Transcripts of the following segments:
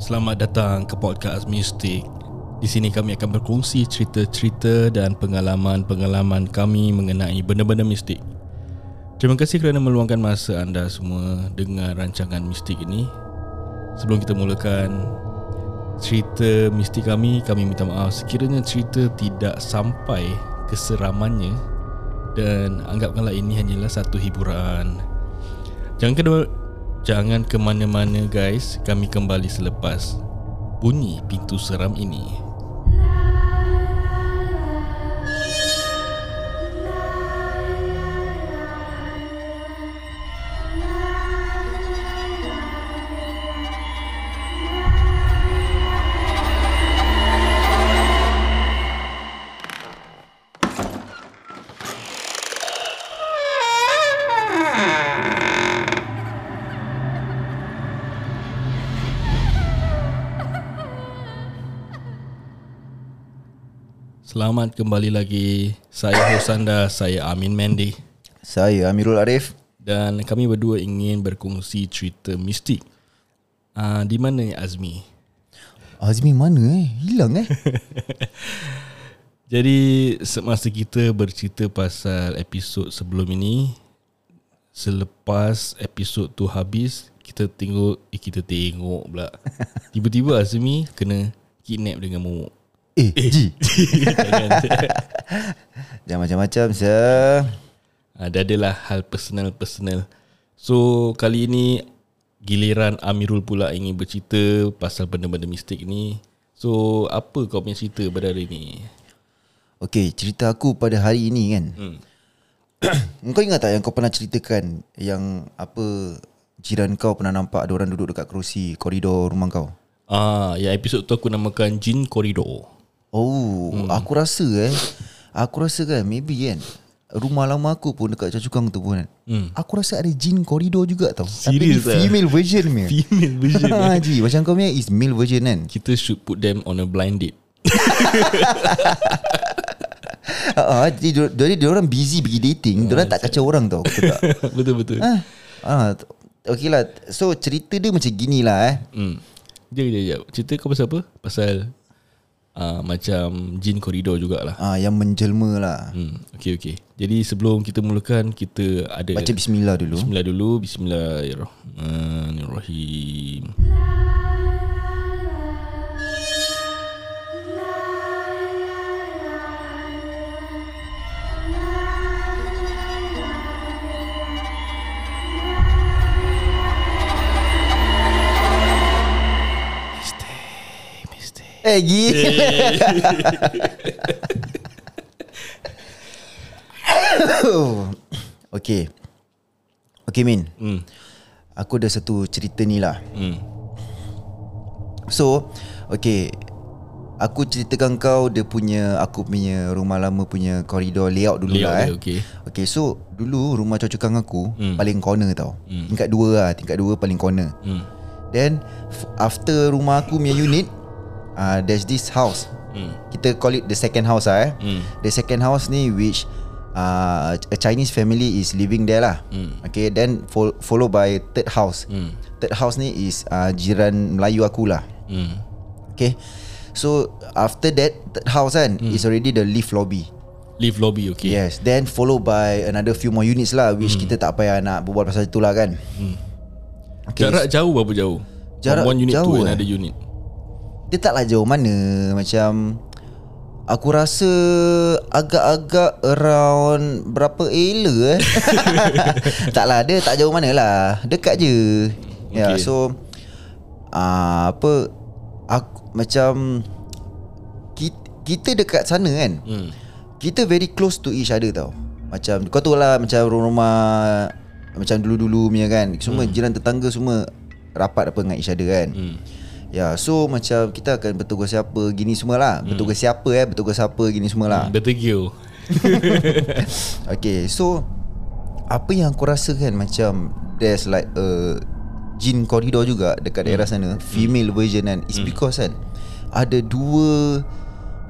Selamat datang ke podcast Mistik. Di sini kami akan berkongsi cerita-cerita dan pengalaman-pengalaman kami mengenai benda-benda mistik. Terima kasih kerana meluangkan masa anda semua dengan rancangan mistik ini. Sebelum kita mulakan cerita mistik kami, kami minta maaf sekiranya cerita tidak sampai keseramannya dan anggapkanlah ini hanyalah satu hiburan. Jangan ke jangan ke mana-mana guys. Kami kembali selepas bunyi pintu seram ini. Selamat kembali lagi. Saya Hosanda, saya Amin Mendy Saya Amirul Arif dan kami berdua ingin berkongsi cerita mistik. Ah, di mana ya Azmi? Azmi mana eh? Hilang eh? Jadi semasa kita bercerita pasal episod sebelum ini Selepas episod tu habis Kita tengok Eh kita tengok pula Tiba-tiba Azmi kena kidnap dengan momok eh, Ji. Jangan Jangan macam-macam sir. Ada adalah hal personal-personal. So kali ini Giliran Amirul pula ingin bercerita Pasal benda-benda mistik ni. So apa kau punya cerita pada hari ni? Okay cerita aku pada hari ini kan. Hmm. Kau ingat tak yang kau pernah ceritakan Yang apa Jiran kau pernah nampak Ada orang duduk dekat kerusi Koridor rumah kau? Ah, ya episod tu aku namakan Jin Koridor. Oh hmm. Aku rasa eh Aku rasa kan Maybe kan Rumah lama aku pun Dekat Cacukang tu pun kan Hmm. Aku rasa ada jin koridor juga tau Serious Tapi ah? ni female version punya Female version. Ha, Ji, macam kau punya is male version kan Kita should put them on a blind date. Ah, ah, jadi dia- jadi dia orang busy pergi dating, dia orang tak kacau orang tau. Betul betul ah, ah, t- okay lah. So cerita dia macam gini lah eh. Hmm. Jap jap jap. Cerita kau pasal apa? Pasal uh, macam Jin Koridor jugalah. Ah, yang menjelma lah. Hmm. Okay okay. Jadi sebelum kita mulakan kita ada Baca bismillah dulu. Bismillah dulu. Bismillahirrahmanirrahim. Eh, gila. okay. Okay, Min. Hmm. Aku ada satu cerita ni lah. Hmm. So, okay. Aku ceritakan kau dia punya aku punya rumah lama punya koridor layout dulu Layout lah dia, eh. okay. Okay so dulu rumah cocokang aku Hmm. paling corner tau. Hmm. Tingkat dua lah, tingkat dua paling corner. Hmm. Then after rumah aku punya unit, uh, there's this house. Hmm. Kita call it the second house lah eh. Hmm. The second house ni which uh, a Chinese family is living there lah. Hmm. Okay, then fol- follow by third house. Hmm. Third house ni is uh, jiran Melayu aku lah. Hmm. Okay. So after that third house kan Hmm. is already the lift lobby. Live lobby okay. Yes, then follow by another few more units lah which kita tak payah nak berbual pasal itu lah kan. Okay. Jarak jauh berapa jauh? Jarak From one unit jauh, to eh? another unit. Dia taklah jauh mana Macam Aku rasa Agak-agak Around Berapa ela eh Taklah dia tak jauh mana lah Dekat je okay. Ya Okay. so uh, Apa aku, Macam kita, kita dekat sana kan Hmm. Kita very close to each other tau Macam Kau tahu lah Macam rumah Macam dulu-dulu punya kan Semua hmm. jiran tetangga semua Rapat apa dengan each other kan Hmm. Ya so macam kita akan bertugas siapa gini semualah. Hmm. Bertugas siapa eh, bertugas siapa gini semualah. Hmm. Better gear. Okay so apa yang aku rasa kan macam there's like a jin corridor juga dekat daerah sana female version kan is because kan ada dua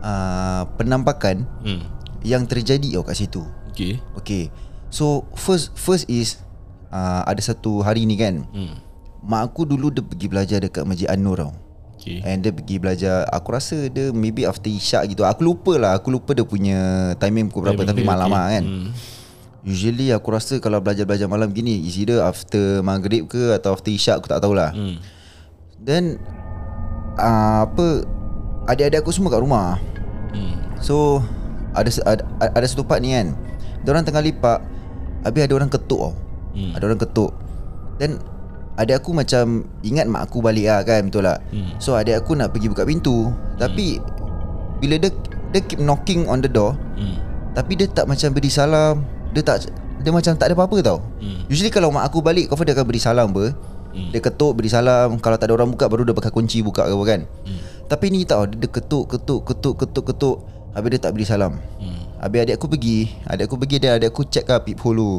uh, penampakan Hmm. yang terjadi tau kat situ. Okay. Okay. So first first is uh, ada satu hari ni kan Hmm. Mak aku dulu dia pergi belajar dekat Masjid An-Nur tau. Okay And dia pergi belajar Aku rasa dia maybe after isyak gitu Aku lupa lah Aku lupa dia punya timing pukul berapa Tapi Timing dia, malam okay. lah kan Hmm. Usually aku rasa kalau belajar-belajar malam gini Is either after maghrib ke Atau after isyak aku tak tahulah Hmm. Then uh, Apa Adik-adik aku semua kat rumah Hmm. So ada, ada ada satu part ni kan Diorang tengah lipat Habis ada orang ketuk tau Hmm. Ada orang ketuk Then Adik aku macam Ingat mak aku balik lah kan Betul tak Hmm. So adik aku nak pergi buka pintu Tapi Bila dia Dia keep knocking on the door Hmm. Tapi dia tak macam beri salam Dia tak Dia macam tak ada apa-apa tau Hmm. Usually kalau mak aku balik Kau dia akan beri salam apa Hmm. Dia ketuk beri salam Kalau tak ada orang buka Baru dia pakai kunci buka ke apa kan Hmm. Tapi ni tau Dia ketuk ketuk ketuk ketuk ketuk Habis dia tak beri salam Hmm. Habis adik aku pergi Adik aku pergi dia Adik aku check lah peephole dulu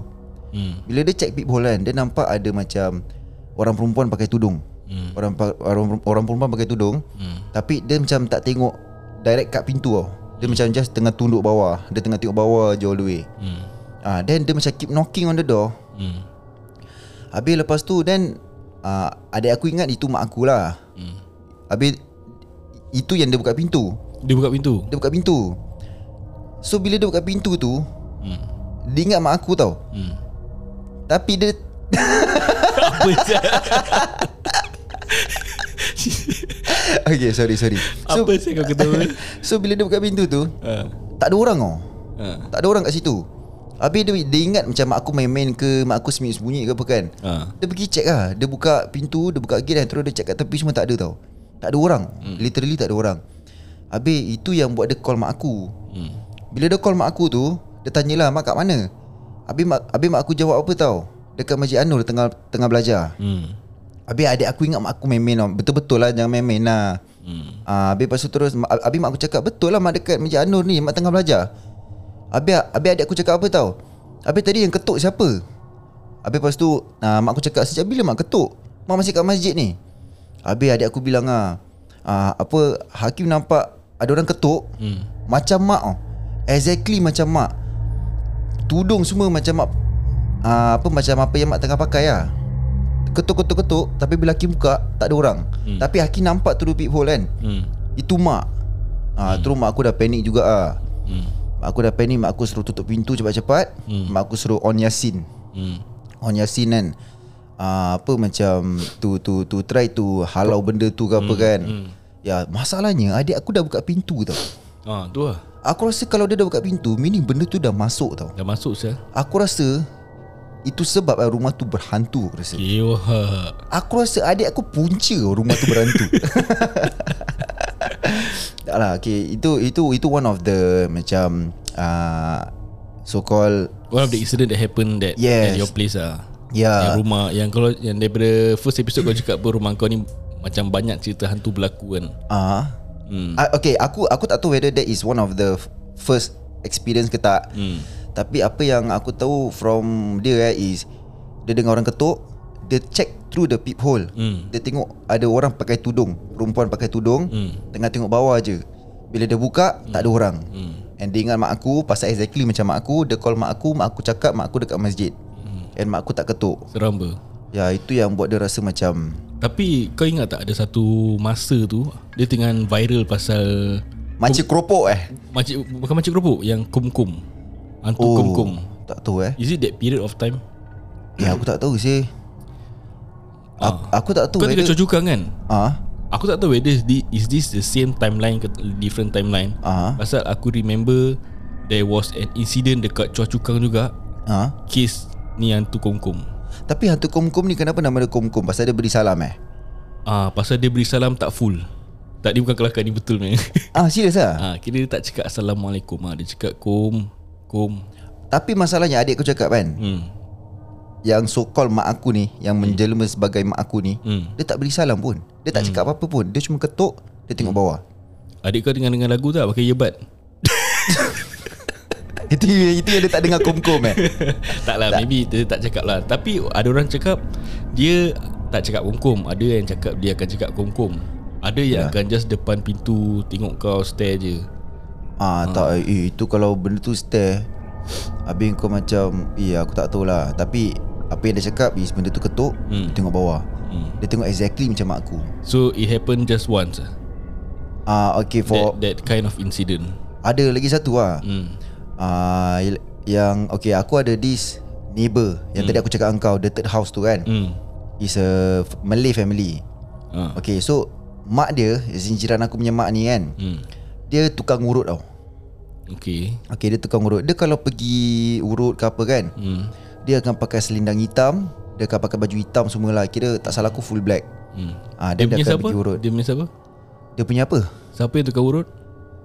Hmm. Bila dia check peephole kan Dia nampak ada macam Orang perempuan pakai tudung Hmm. Orang orang, orang perempuan pakai tudung Hmm. Tapi dia macam tak tengok Direct kat pintu tau Dia macam just tengah tunduk bawah Dia tengah tengok bawah je all the way Hmm. ah, Then dia macam keep knocking on the door Hmm. Habis lepas tu Then ah, Adik aku ingat itu mak aku lah Hmm. Habis Itu yang dia buka pintu Dia buka pintu. Dia buka pintu So bila dia buka pintu tu Hmm. Dia ingat mak aku tau Hmm. Tapi dia Apa je? Okay sorry sorry So, Apa sih kau ketawa? so bila dia buka pintu tu Ha. Tak ada orang tau Ha. Tak ada orang kat situ Habis dia, dia ingat macam mak aku main-main ke Mak aku sembunyi-sembunyi ke apa kan Ha. Dia pergi check lah Dia buka pintu Dia buka gate dan terus dia check kat tepi semua tak ada tau Tak ada orang Hmm. Literally tak ada orang Habis itu yang buat dia call mak aku Hmm. Bila dia call mak aku tu Dia tanyalah mak kat mana Habis mak, habis mak aku jawab apa tau Dekat Masjid Anur tengah tengah belajar. Hmm. Habis adik aku ingat mak aku main-main tau Betul-betul lah jangan main-main lah. Hmm. Ah, habis lepas tu terus mak- Habis mak aku cakap Betul lah mak dekat Masjid Anur ni Mak tengah belajar. Habis, habis adik aku cakap apa tau? Habis tadi yang ketuk siapa? Habis lepas tu ah, Mak aku cakap Sejak bila mak ketuk? Mak masih kat masjid ni. Habis adik aku bilang ah, ah, Apa Hakim nampak Ada orang ketuk. Hmm. Macam mak Exactly macam mak. Tudung semua macam mak ah, Apa macam apa yang mak tengah pakai lah Ketuk-ketuk-ketuk Tapi bila Hakim buka Tak ada orang Hmm. Tapi Hakim nampak tu peephole kan Hmm. itu mak ha, Terus mak aku dah panik juga ah. Hmm. Mak aku dah panik Mak aku suruh tutup pintu cepat-cepat Hmm. Mak aku suruh on Yasin Hmm. On Yasin kan ah, Apa macam Tu tu tu try tu Halau benda tu ke apa kan hmm. Ya masalahnya Adik aku dah buka pintu tau Ah, tu lah. Aku rasa kalau dia dah buka pintu Meaning benda tu dah masuk tau Dah masuk sah. Aku rasa Itu sebab rumah tu berhantu aku rasa Kiwa. Aku rasa adik aku punca rumah tu berhantu. tak lah, okay. Itu itu itu one of the macam uh, so called One of the incident that happened that Yes. at your place ah. ya Yang rumah yang kalau yang daripada first episode kau cakap pun rumah kau ni macam banyak cerita hantu berlaku kan. ah Hmm. uh, okay aku aku tak tahu whether that is one of the first experience ke tak. Hmm. Tapi apa yang aku tahu from dia eh, is dia dengar orang ketuk, dia check through the peephole. Hmm. Dia tengok ada orang pakai tudung, perempuan pakai tudung, Hmm. tengah tengok bawah je. Bila dia buka, tak ada orang. Hmm. And dia ingat mak aku Pasal exactly macam mak aku Dia call mak aku Mak aku cakap Mak aku dekat masjid Hmm. And mak aku tak ketuk Seram ber. Ya itu yang buat dia rasa macam Tapi kau ingat tak ada satu masa tu dia tengah viral pasal Macam keropok eh makcik bukan makcik keropok yang kum-kum. Hantu Oh kum-kum. Tak tahu eh Is it that period of time? Ya aku tak tahu sih aku, aku tak tahu Kau tengah cucukang kan? Ah, Aku tak tahu whether is this the same timeline ke different timeline. ah, Pasal aku remember there was an incident dekat Chua Chu Kang juga. ah. Kes ni hantu kum-kum. Tapi hantu kom-kom ni Kenapa nama dia kom-kom Pasal dia beri salam eh Ah, pasal dia beri salam tak full. Tak dia bukan kelakar ni betul ni. Ah serius lah ah, kira dia tak cakap assalamualaikum ah, dia cakap kum kum. Tapi masalahnya adik aku cakap kan? Hmm. Yang so called mak aku ni Yang menjelma sebagai mak aku ni Hmm. Dia tak beri salam pun. Dia tak cakap apa-apa pun. Dia cuma ketuk Dia tengok bawah. Adik kau dengar dengar lagu tak? Pakai earbud? Itu itu yang dia tak dengar kom-kom eh? Tak lah maybe dia tak cakap lah. Tapi ada orang cakap Dia tak cakap kum-kum Ada yang cakap dia akan cakap kum-kum Ada yang Ya. akan just depan pintu Tengok kau stare je Ah, tak eh, itu kalau benda tu stare Habis kau macam Eh aku tak tahu lah Tapi Apa yang dia cakap Is benda tu ketuk Hmm. Tengok bawah Dia tengok exactly macam mak aku So it happened just once ah? Ah Okay for that, that kind of incident Ada lagi satu lah hmm. Ah, Yang Okay aku ada this Neighbor Yang tadi aku cakap dengan kau The third house tu kan Hmm. Is a Malay family Ah. Okay so Mak dia Jiran aku punya mak ni kan Hmm. Dia tukang urut tau Okay Okay dia tukang urut Dia kalau pergi urut ke apa kan hmm. Dia akan pakai selendang hitam Dia akan pakai baju hitam semualah Kira tak salah aku full black Hmm. Ah, Dia dia, punya dia akan siapa? urut Dia punya siapa? Dia punya apa? Siapa yang tukar urut?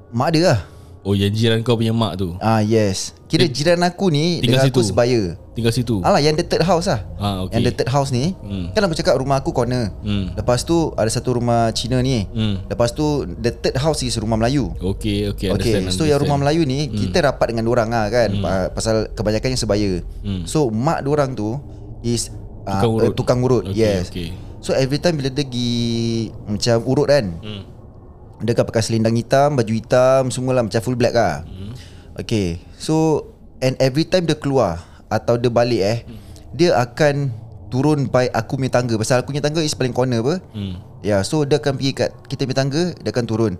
Mak dia lah Oh yang jiran kau punya mak tu Ah yes Kira jiran aku ni tinggal Dengan aku situ? sebaya Tinggal situ Alah yang the third house lah Ah, okay. Yang the third house ni Hmm. Kan aku cakap rumah aku corner Hmm. Lepas tu ada satu rumah Cina ni Hmm. Lepas tu the third house is rumah Melayu Okay okay Okay, understand, so yang rumah understand. Melayu ni Kita rapat dengan orang lah kan hmm. Pasal kebanyakannya sebaya Hmm. So mak orang tu Is ah, Tukang urut. uh, Tukang urut Okay, Yes okay. So every time bila dia pergi Macam urut kan Hmm. Dia akan pakai selendang hitam Baju hitam Semualah macam full black lah Hmm. Okay So And every time dia keluar Atau dia balik eh Dia akan Turun by aku punya tangga. Pasal aku punya tangga is paling corner apa. Hmm. Ya so dia akan pergi kat Kita punya tangga Dia akan turun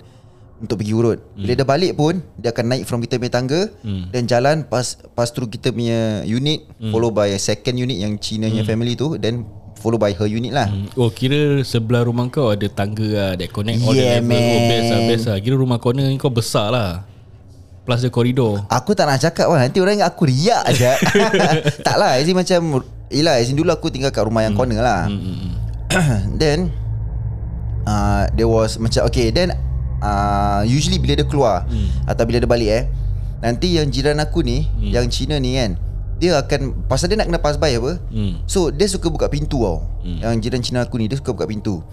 Untuk pergi urut. Bila dia balik pun Dia akan naik from kita punya tangga Hmm. Dan jalan Pas pas through kita punya unit Follow by a second unit Yang Cina punya family tu Then follow by her unit lah. Hmm. Oh kira sebelah rumah kau ada tangga lah That connect all Yeah, the level Oh man. best lah best lah. Kira rumah corner ni kau besar lah Plus the koridor Aku tak nak cakap lah Nanti orang ingat aku riak aja. tak lah As in macam Yelah as in dulu aku tinggal kat rumah yang corner lah hmm. hmm, hmm. Then uh, There was Macam okay Then uh, Usually bila dia keluar hmm. Atau bila dia balik eh Nanti yang jiran aku ni hmm. Yang Cina ni kan Dia akan Pasal dia nak kena pass by apa Hmm. So dia suka buka pintu tau Hmm. hmm. Yang jiran Cina aku ni Dia suka buka pintu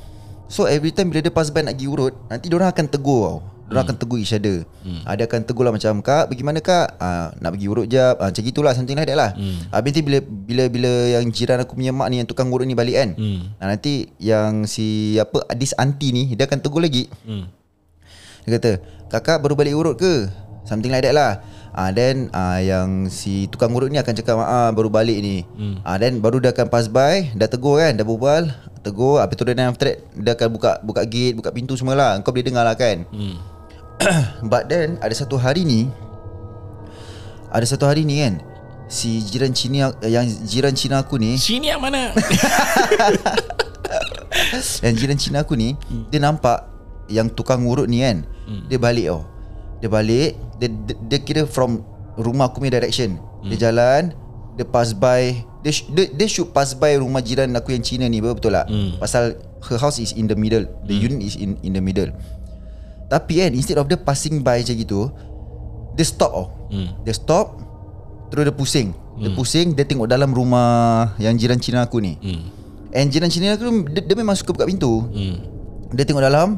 So every time bila dia pass by nak pergi urut Nanti diorang akan tegur tau Diorang hmm. akan tegur each other hmm. uh, Dia akan tegur lah macam Kak bagaimana kak uh, Nak pergi urut jap uh, Macam gitulah Something like that lah hmm. Habis nanti bila, bila Bila yang jiran aku punya mak ni Yang tukang urut ni balik kan Hmm. uh, Nanti yang si Apa This auntie ni Dia akan tegur lagi Hmm. Dia kata Kakak baru balik urut ke Something like that lah Ah then ah yang si tukang urut ni akan cakap ah baru balik ni. Hmm. Ah then baru dia akan pass by, dah tegur kan, dah berbual, tegur habis tu then after that dia akan buka buka gate, buka pintu semualah. Kau boleh dengar lah kan. Hmm. But then ada satu hari ni ada satu hari ni kan si jiran Cina yang jiran Cina aku ni Sini yang mana? Yang jiran Cina aku ni hmm. Dia nampak Yang tukang urut ni kan hmm. Dia balik tau Dia balik dia, dia, dia kira from Rumah aku punya direction hmm. Dia jalan Dia pass by dia, dia, dia should pass by rumah jiran aku yang Cina ni Betul tak? Hmm. Pasal Her house is in the middle The unit is in in the middle Tapi kan Instead of dia passing by macam gitu Dia stop tau Hmm. Dia stop Terus dia pusing Dia pusing Dia tengok dalam rumah Yang jiran Cina aku ni Hmm. And jiran Cina aku dia, dia memang suka buka pintu Hmm. dia tengok dalam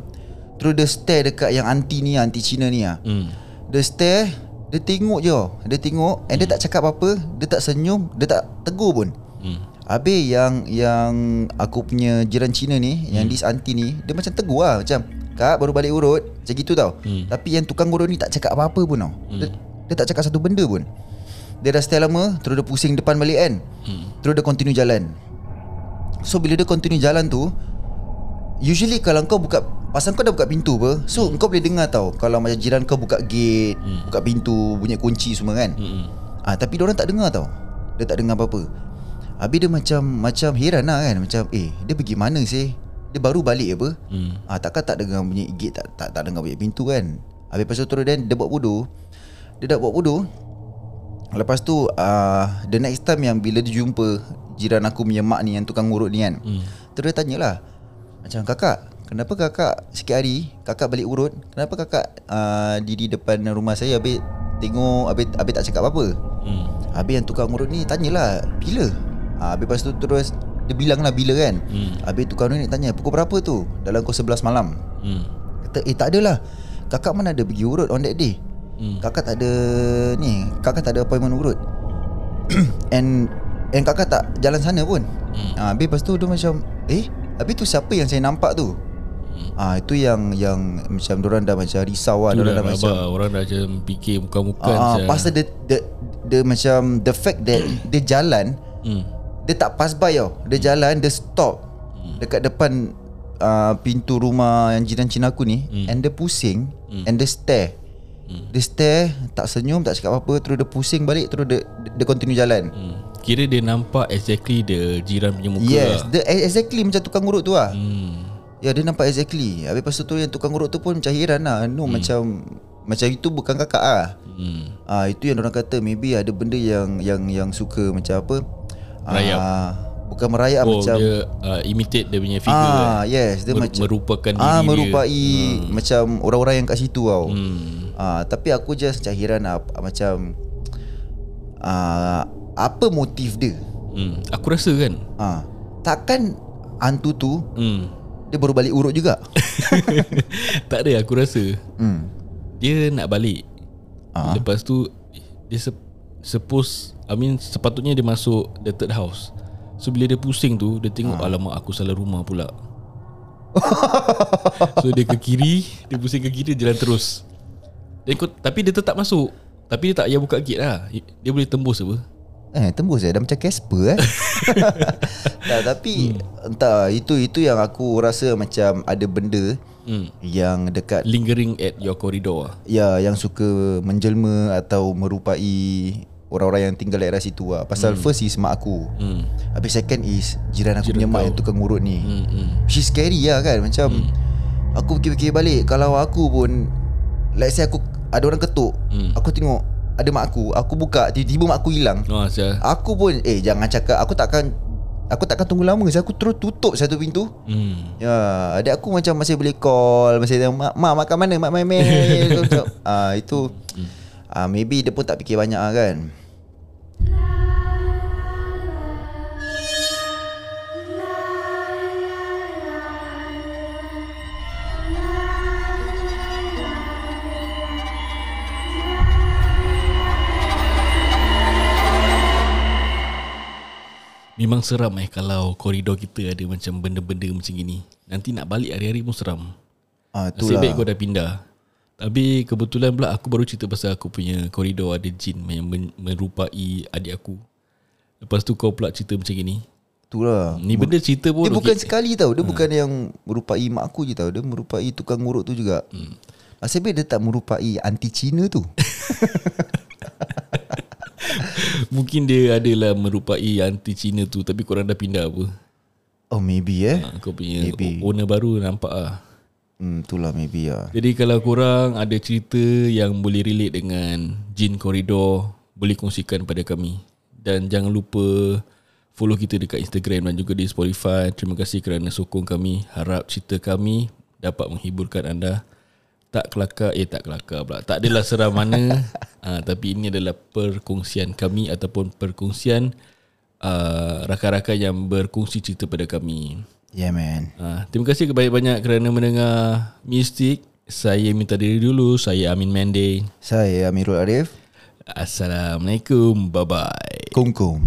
Terus dia stare dekat yang aunty ni Aunty Cina ni lah Hmm. Dia stare Dia tengok je Dia tengok And dia tak cakap apa-apa Dia tak senyum Dia tak tegur pun Hmm. Habis yang Yang Aku punya jiran Cina ni Yang this aunty ni Dia macam tegur lah Macam Kak baru balik urut. Macam gitu tau. Hmm. Tapi yang tukang urut ni Tak cakap apa-apa pun tau. Dia, dia tak cakap satu benda pun. Dia dah stare lama Terus dia pusing depan balik kan. Hmm. Terus dia continue jalan. So bila dia continue jalan tu Usually kalau kau buka Pasal kau dah buka pintu apa So hmm. kau boleh dengar tau Kalau macam jiran kau buka gate hmm. Buka pintu Bunyi kunci semua kan. Hmm. ah, Tapi orang tak dengar tau. Dia tak dengar apa-apa. Habis dia macam Macam heran lah kan. Macam eh Dia pergi mana sih Dia baru balik apa? Hmm. ah, Takkan tak dengar bunyi gate Tak tak, tak dengar bunyi pintu kan? Habis tu terus then Dia buat bodoh. Dia dah buat bodoh. Lepas tu uh, The next time yang Bila dia jumpa Jiran aku punya mak ni Yang tukang urut ni kan Hmm. Terus dia tanyalah Macam kakak Kenapa kakak Sikit hari Kakak balik urut? Kenapa kakak uh, Diri depan rumah saya Habis Tengok Habis, habis tak cakap apa-apa? Hmm. Habis yang tukang urut ni Tanyalah Bila? Uh, Habis lepas tu terus Dia bilang lah bila kan Hmm. Habis tukang ni tanya Pukul berapa tu Dalam pukul 11 malam Hmm. Kata eh tak adalah Kakak mana ada pergi urut on that day Hmm. Kakak tak ada Ni Kakak tak ada appointment urut And And kakak tak jalan sana pun Hmm. ha, Habis lepas tu dia macam Eh Habis tu siapa yang saya nampak tu Hmm. Ah Itu yang Yang Macam diorang dah macam risau lah Tu Diorang dah dah macam Orang dah macam fikir bukan-bukan ah, sia. Pasal dia, dia, dia macam The fact that Dia jalan hmm. Dia tak pass by tau. Dia jalan Dia stop Dekat depan uh, Pintu rumah Yang jiran Cina aku ni And dia pusing And dia stare. Dia stare Tak senyum Tak cakap apa-apa Terus dia pusing balik Terus dia Dia continue jalan. Hmm. Kira dia nampak exactly the jiran punya muka Yes lah. dia Exactly macam tukang urut tu lah. Hmm. Ya dia nampak exactly. Habis lepas tu yang tukang urut tu pun Macam heran lah. No macam Macam itu bukan kakak lah. Hmm. Ah itu yang orang kata maybe ada benda yang yang yang suka macam apa? Merayap. Ah, bukan merayap Oh macam dia uh, imitate dia punya figure ah eh. yes dia Mer- macam merupakan diri ah dia. merupai macam orang-orang yang kat situ tau. Hmm. Ah tapi aku just macam heran lah macam ah apa motif dia? Hmm. Aku rasa kan Ah takkan hantu tu hmm. dia baru balik urut juga? Tak ada aku rasa hmm. Dia nak balik Ah. Lepas tu Dia se- suppose I mean sepatutnya dia masuk The third house. So bila dia pusing tu Dia tengok Ah. Alamak aku salah rumah pula. So dia ke kiri Dia pusing ke kiri Jalan terus. Dia ikut, Tapi dia tetap masuk. Tapi dia tak payah buka gate lah. Dia boleh tembus apa? Eh tembus eh? Dah macam Casper eh? Tak, Tapi Entah Itu itu yang aku rasa Macam ada benda hmm. Yang dekat Lingering at your corridor lah Ya yang suka Menjelma Atau merupai Orang-orang yang tinggal daerah situ lah. Pasal first is mak aku. Hmm. Habis second is Jiran aku punya mak Yang tukang urut ni. Hmm, hmm. She's scary lah kan Macam Aku fikir-fikir balik Kalau aku pun Let's say aku Ada orang ketuk Hmm. Aku tengok Ada mak aku Aku buka Tiba-tiba mak aku hilang. Oh, Aku pun Eh jangan cakap Aku takkan Aku takkan tunggu lama Saya aku terus tutup satu pintu. Hmm. Ya Adik aku macam masih boleh call Masih tengok Mak, mak makan mana? Mak main main. Ah, Itu ah, Maybe dia pun tak fikir banyak lah kan? Memang seram eh Kalau koridor kita ada Macam benda-benda macam gini. Nanti nak balik hari-hari pun seram. Ah, Nasib baik kau dah pindah Tapi kebetulan pula Aku baru cerita pasal aku punya koridor Ada jin yang merupai adik aku. Lepas tu kau pula cerita macam gini. Itulah. Ni benda cerita pun Dia bukan okey. sekali tau. Dia bukan yang Merupai mak aku je tau. Dia merupai tukang urut tu juga. Hmm. Baik dia tak merupai Anti Cina tu. Mungkin dia adalah merupai anti Cina tu Tapi korang dah pindah apa? Oh maybe eh. Ha, Kau punya Maybe. owner baru nampak lah Hmm, itulah maybe lah Jadi kalau korang ada cerita yang boleh relate dengan Jin Koridor Boleh kongsikan pada kami. Dan jangan lupa follow kita dekat Instagram dan juga di Spotify. Terima kasih kerana sokong kami. Harap cerita kami dapat menghiburkan anda. Tak kelakar, eh tak kelakar pula. Tak adalah seram mana. Ha, Tapi ini adalah perkongsian kami Ataupun perkongsian uh, Rakan-rakan yang berkongsi cerita pada kami Yeah man Ha, terima kasih banyak-banyak kerana mendengar Mistik. Saya minta diri dulu. Saya Amin Mende. Saya Amirul Arif Assalamualaikum. Bye-bye. Kongkong